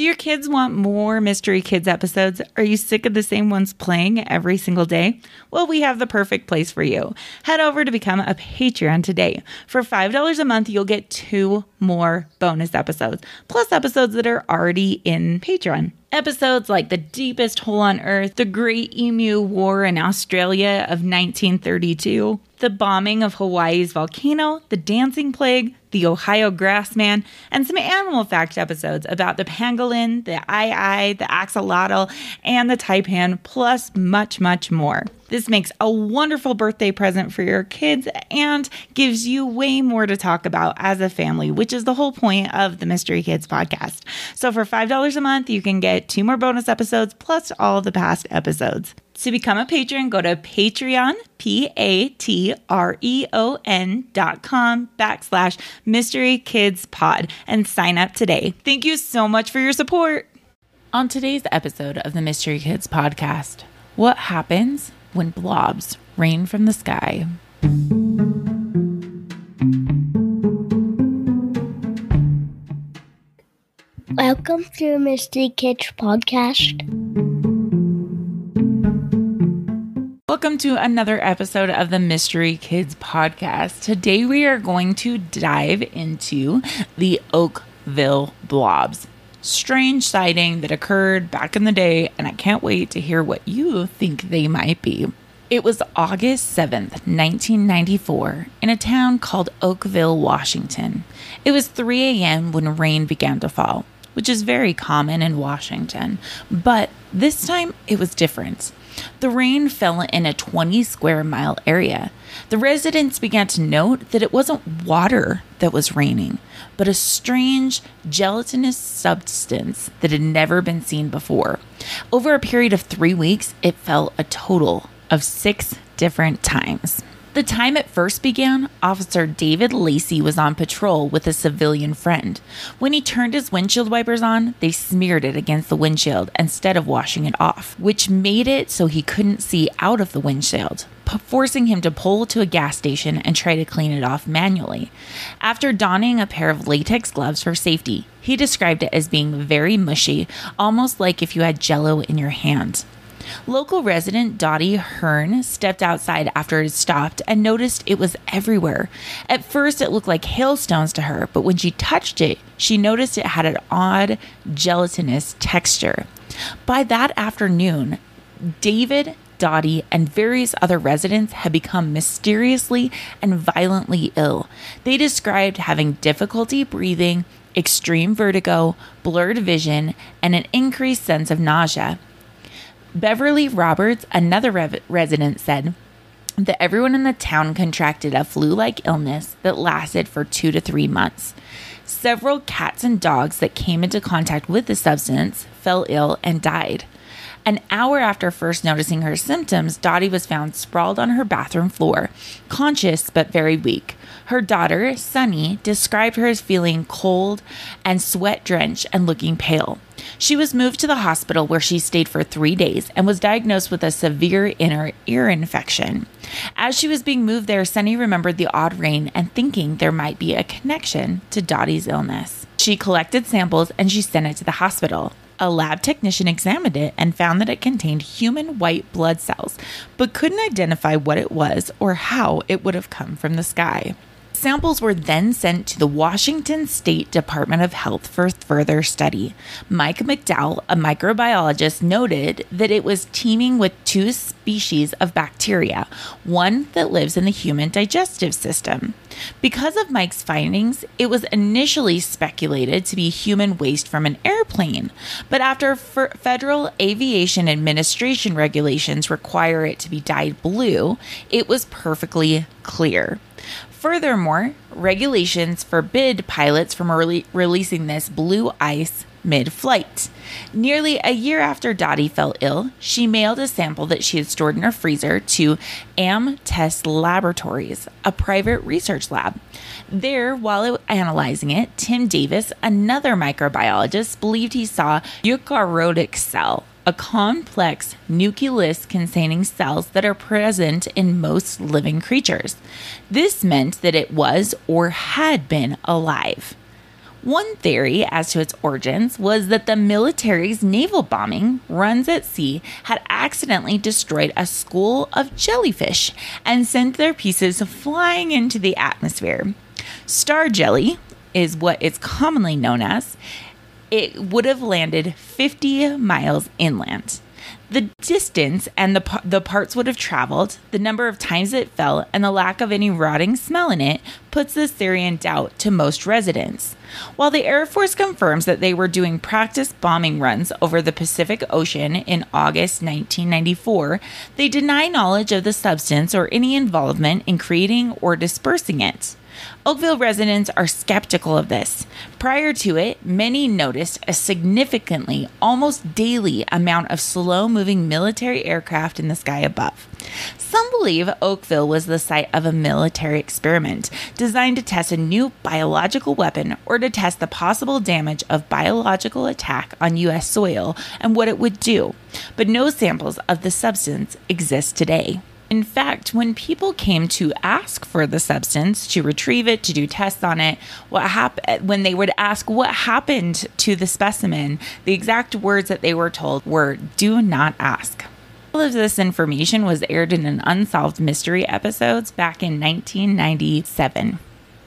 Do your kids want more Mystery Kids episodes? Are you sick of the same ones playing every single day? Well, we have the perfect place for you. Head over to become a Patreon today. For $5 a month, you'll get two more bonus episodes, plus episodes that are already in Patreon. Episodes like The Deepest Hole on Earth, The Great Emu War in Australia of 1932, the bombing of Hawaii's volcano, the dancing plague, the Ohio grassman, and some animal fact episodes about the pangolin, the ai, the axolotl, and the taipan, plus much, much more. This makes a wonderful birthday present for your kids and gives you way more to talk about as a family, which is the whole point of the Mystery Kids podcast. So for $5 a month, you can get two more bonus episodes plus all the past episodes. To become a patron, go to Patreon, P A T R E O N dot com backslash Mystery Kids Pod and sign up today. Thank you so much for your support. On today's episode of the Mystery Kids podcast, what happens when blobs rain from the sky? Welcome to Mystery Kids Podcast. Welcome to another episode of the Mystery Kids podcast. Today we are going to dive into the Oakville blobs. Strange sighting that occurred back in the day, and I can't wait to hear what you think they might be. It was August 7th, 1994, in a town called Oakville, Washington. It was 3 a.m. when rain began to fall, which is very common in Washington, but this time it was different. The rain fell in a 20 square mile area. The residents began to note that it wasn't water that was raining, but a strange gelatinous substance that had never been seen before. Over a period of three weeks, it fell a total of six different times. The time it first began, Officer David Lacey was on patrol with a civilian friend. When he turned his windshield wipers on, they smeared it against the windshield instead of washing it off, which made it so he couldn't see out of the windshield, forcing him to pull to a gas station and try to clean it off manually. After donning a pair of latex gloves for safety, he described it as being very mushy, almost like if you had jello in your hand. Local resident Dottie Hearn stepped outside after it stopped and noticed it was everywhere. At first, it looked like hailstones to her, but when she touched it, she noticed it had an odd gelatinous texture. By that afternoon, David, Dottie, and various other residents had become mysteriously and violently ill. They described having difficulty breathing, extreme vertigo, blurred vision, and an increased sense of nausea. Beverly Roberts, another resident, said that everyone in the town contracted a flu like illness that lasted for two to three months. Several cats and dogs that came into contact with the substance fell ill and died. An hour after first noticing her symptoms, Dottie was found sprawled on her bathroom floor, conscious but very weak. Her daughter, Sunny, described her as feeling cold and sweat drenched and looking pale. She was moved to the hospital where she stayed for three days and was diagnosed with a severe inner ear infection. As she was being moved there, Sunny remembered the odd rain and thinking there might be a connection to Dottie's illness. She collected samples and she sent it to the hospital. A lab technician examined it and found that it contained human white blood cells, but couldn't identify what it was or how it would have come from the sky. Samples were then sent to the Washington State Department of Health for further study. Mike McDowell, a microbiologist, noted that it was teeming with two species of bacteria, one that lives in the human digestive system. Because of Mike's findings, it was initially speculated to be human waste from an airplane, but after Federal Aviation Administration regulations require it to be dyed blue, it was perfectly clear. Furthermore, regulations forbid pilots from re- releasing this blue ice mid flight. Nearly a year after Dottie fell ill, she mailed a sample that she had stored in her freezer to Am Test Laboratories, a private research lab. There, while analyzing it, Tim Davis, another microbiologist, believed he saw eukaryotic cell, a complex nucleus containing cells that are present in most living creatures. This meant that it was or had been alive. One theory as to its origins was that the military's naval bombing runs at sea had accidentally destroyed a school of jellyfish and sent their pieces flying into the atmosphere. Star jelly is what it's commonly known as. It would have landed 50 miles inland the distance and the, the parts would have traveled, the number of times it fell, and the lack of any rotting smell in it puts this theory in doubt to most residents. While the Air Force confirms that they were doing practice bombing runs over the Pacific Ocean in August 1994, they deny knowledge of the substance or any involvement in creating or dispersing it. Oakville residents are skeptical of this. Prior to it, many noticed a significantly, almost daily amount of slow moving military aircraft in the sky above. Some believe Oakville was the site of a military experiment designed to test a new biological weapon or to test the possible damage of biological attack on U.S. soil and what it would do, but no samples of the substance exist today. In fact, when people came to ask for the substance, to retrieve it, to do tests on it, what happened when they would ask what happened to the specimen, the exact words that they were told were do not ask. All of this information was aired in an unsolved mystery episodes back in 1997.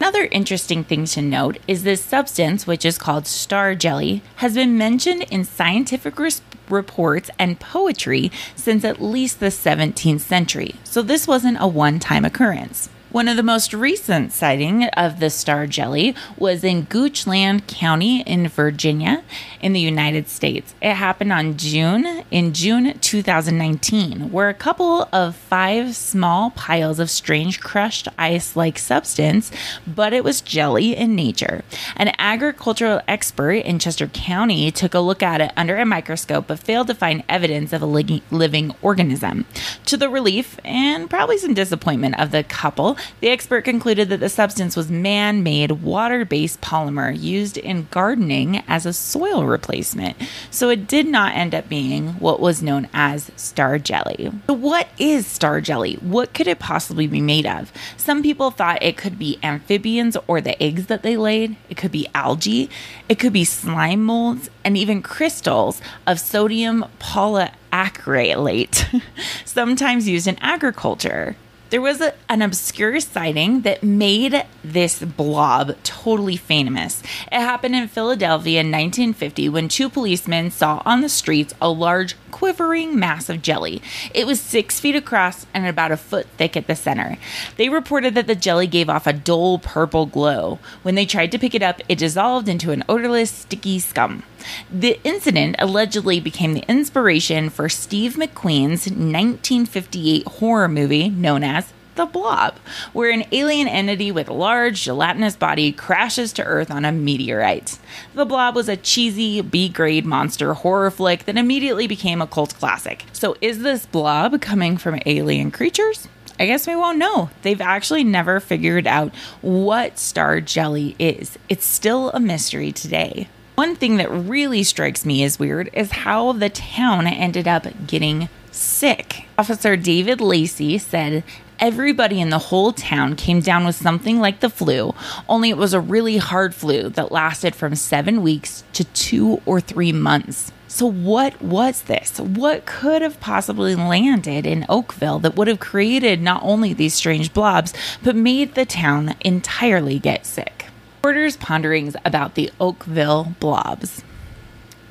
Another interesting thing to note is this substance, which is called star jelly, has been mentioned in scientific res- reports and poetry since at least the 17th century. So this wasn't a one time occurrence. One of the most recent sighting of the star jelly was in Goochland County in Virginia in the United States. It happened on June in June 2019, where a couple of five small piles of strange crushed ice-like substance, but it was jelly in nature. An agricultural expert in Chester County took a look at it under a microscope but failed to find evidence of a living organism. To the relief and probably some disappointment of the couple, the expert concluded that the substance was man made water based polymer used in gardening as a soil replacement. So it did not end up being what was known as star jelly. So, what is star jelly? What could it possibly be made of? Some people thought it could be amphibians or the eggs that they laid, it could be algae, it could be slime molds, and even crystals of sodium polyacrylate, sometimes used in agriculture there was a, an obscure sighting that made this blob totally famous. It happened in Philadelphia in 1950 when two policemen saw on the streets a large quivering mass of jelly. It was six feet across and about a foot thick at the center. They reported that the jelly gave off a dull purple glow. When they tried to pick it up, it dissolved into an odorless, sticky scum. The incident allegedly became the inspiration for Steve McQueen's 1958 horror movie known as the Blob, where an alien entity with a large gelatinous body crashes to Earth on a meteorite. The Blob was a cheesy B grade monster horror flick that immediately became a cult classic. So, is this Blob coming from alien creatures? I guess we won't know. They've actually never figured out what star jelly is. It's still a mystery today. One thing that really strikes me as weird is how the town ended up getting sick. Officer David Lacey said everybody in the whole town came down with something like the flu, only it was a really hard flu that lasted from seven weeks to two or three months. So, what was this? What could have possibly landed in Oakville that would have created not only these strange blobs, but made the town entirely get sick? Reporters' ponderings about the Oakville blobs.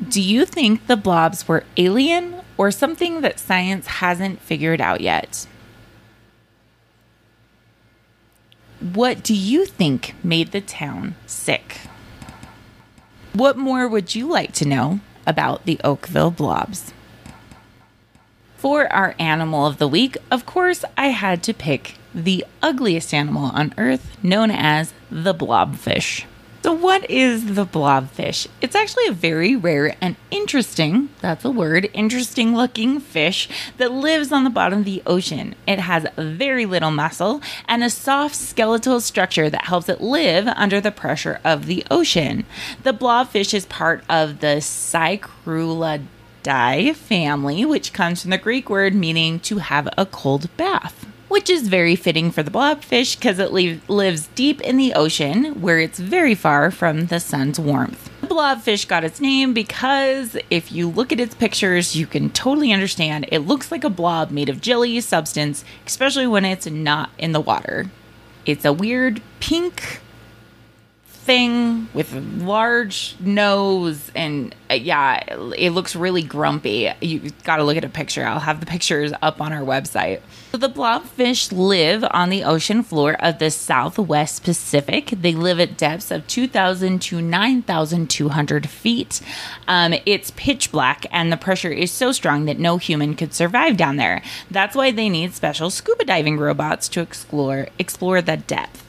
Do you think the blobs were alien or something that science hasn't figured out yet? What do you think made the town sick? What more would you like to know about the Oakville blobs? For our animal of the week, of course, I had to pick the ugliest animal on earth, known as the blobfish. So, what is the blobfish? It's actually a very rare and interesting, that's a word, interesting looking fish that lives on the bottom of the ocean. It has very little muscle and a soft skeletal structure that helps it live under the pressure of the ocean. The blobfish is part of the Psychrolutidae family, which comes from the Greek word meaning to have a cold bath. Which is very fitting for the blobfish because it li- lives deep in the ocean where it's very far from the sun's warmth. The blobfish got its name because if you look at its pictures, you can totally understand it looks like a blob made of jelly substance, especially when it's not in the water. It's a weird pink thing with large nose and uh, yeah it looks really grumpy. You got to look at a picture. I'll have the pictures up on our website. So the blobfish live on the ocean floor of the southwest pacific. They live at depths of 2000 to 9200 feet. Um, it's pitch black and the pressure is so strong that no human could survive down there. That's why they need special scuba diving robots to explore explore the depth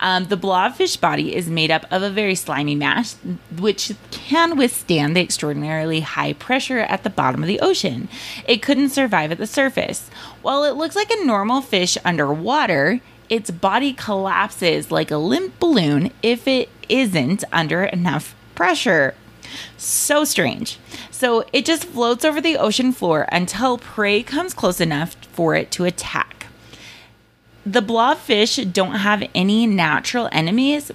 um, the blobfish body is made up of a very slimy mass, which can withstand the extraordinarily high pressure at the bottom of the ocean. It couldn't survive at the surface. While it looks like a normal fish underwater, its body collapses like a limp balloon if it isn't under enough pressure. So strange. So it just floats over the ocean floor until prey comes close enough for it to attack. The blobfish don't have any natural enemies,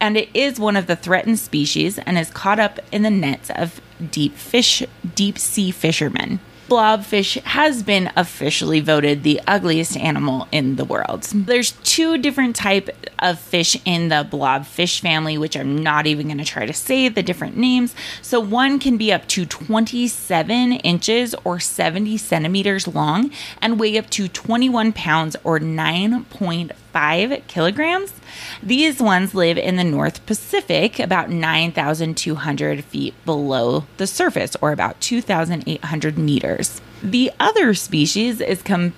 and it is one of the threatened species and is caught up in the nets of deep fish, deep sea fishermen blobfish has been officially voted the ugliest animal in the world. There's two different type of fish in the blobfish family, which I'm not even going to try to say the different names. So one can be up to 27 inches or 70 centimeters long and weigh up to 21 pounds or 9.5 kilograms. These ones live in the North Pacific, about 9,200 feet below the surface, or about 2,800 meters. The other species is com-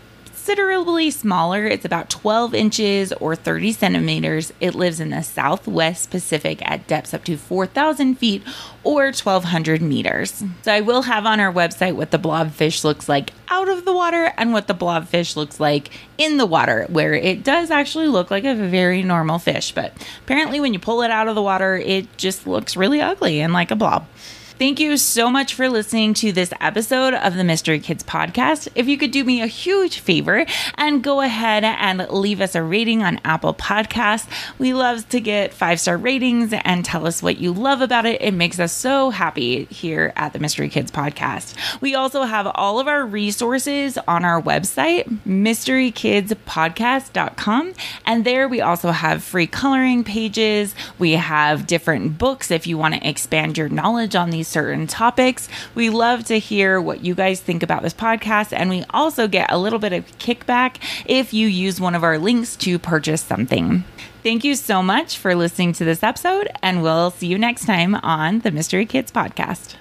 considerably smaller. It's about 12 inches or 30 centimeters. It lives in the southwest Pacific at depths up to 4,000 feet or 1,200 meters. So I will have on our website what the blobfish looks like out of the water and what the blobfish looks like in the water, where it does actually look like a very normal fish. But apparently, when you pull it out of the water, it just looks really ugly and like a blob. Thank you so much for listening to this episode of the Mystery Kids podcast. If you could do me a huge favor and go ahead and leave us a rating on Apple Podcasts, we love to get five star ratings and tell us what you love about it. It makes us so happy here at the Mystery Kids podcast. We also have all of our resources on our website, mysterykidspodcast.com. And there we also have free coloring pages. We have different books if you want to expand your knowledge on these certain topics. We love to hear what you guys think about this podcast, and we also get a little bit of kickback if you use one of our links to purchase something. Thank you so much for listening to this episode, and we'll see you next time on the Mystery Kids Podcast.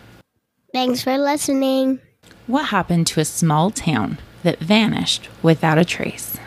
Thanks for listening. What happened to a small town that vanished without a trace?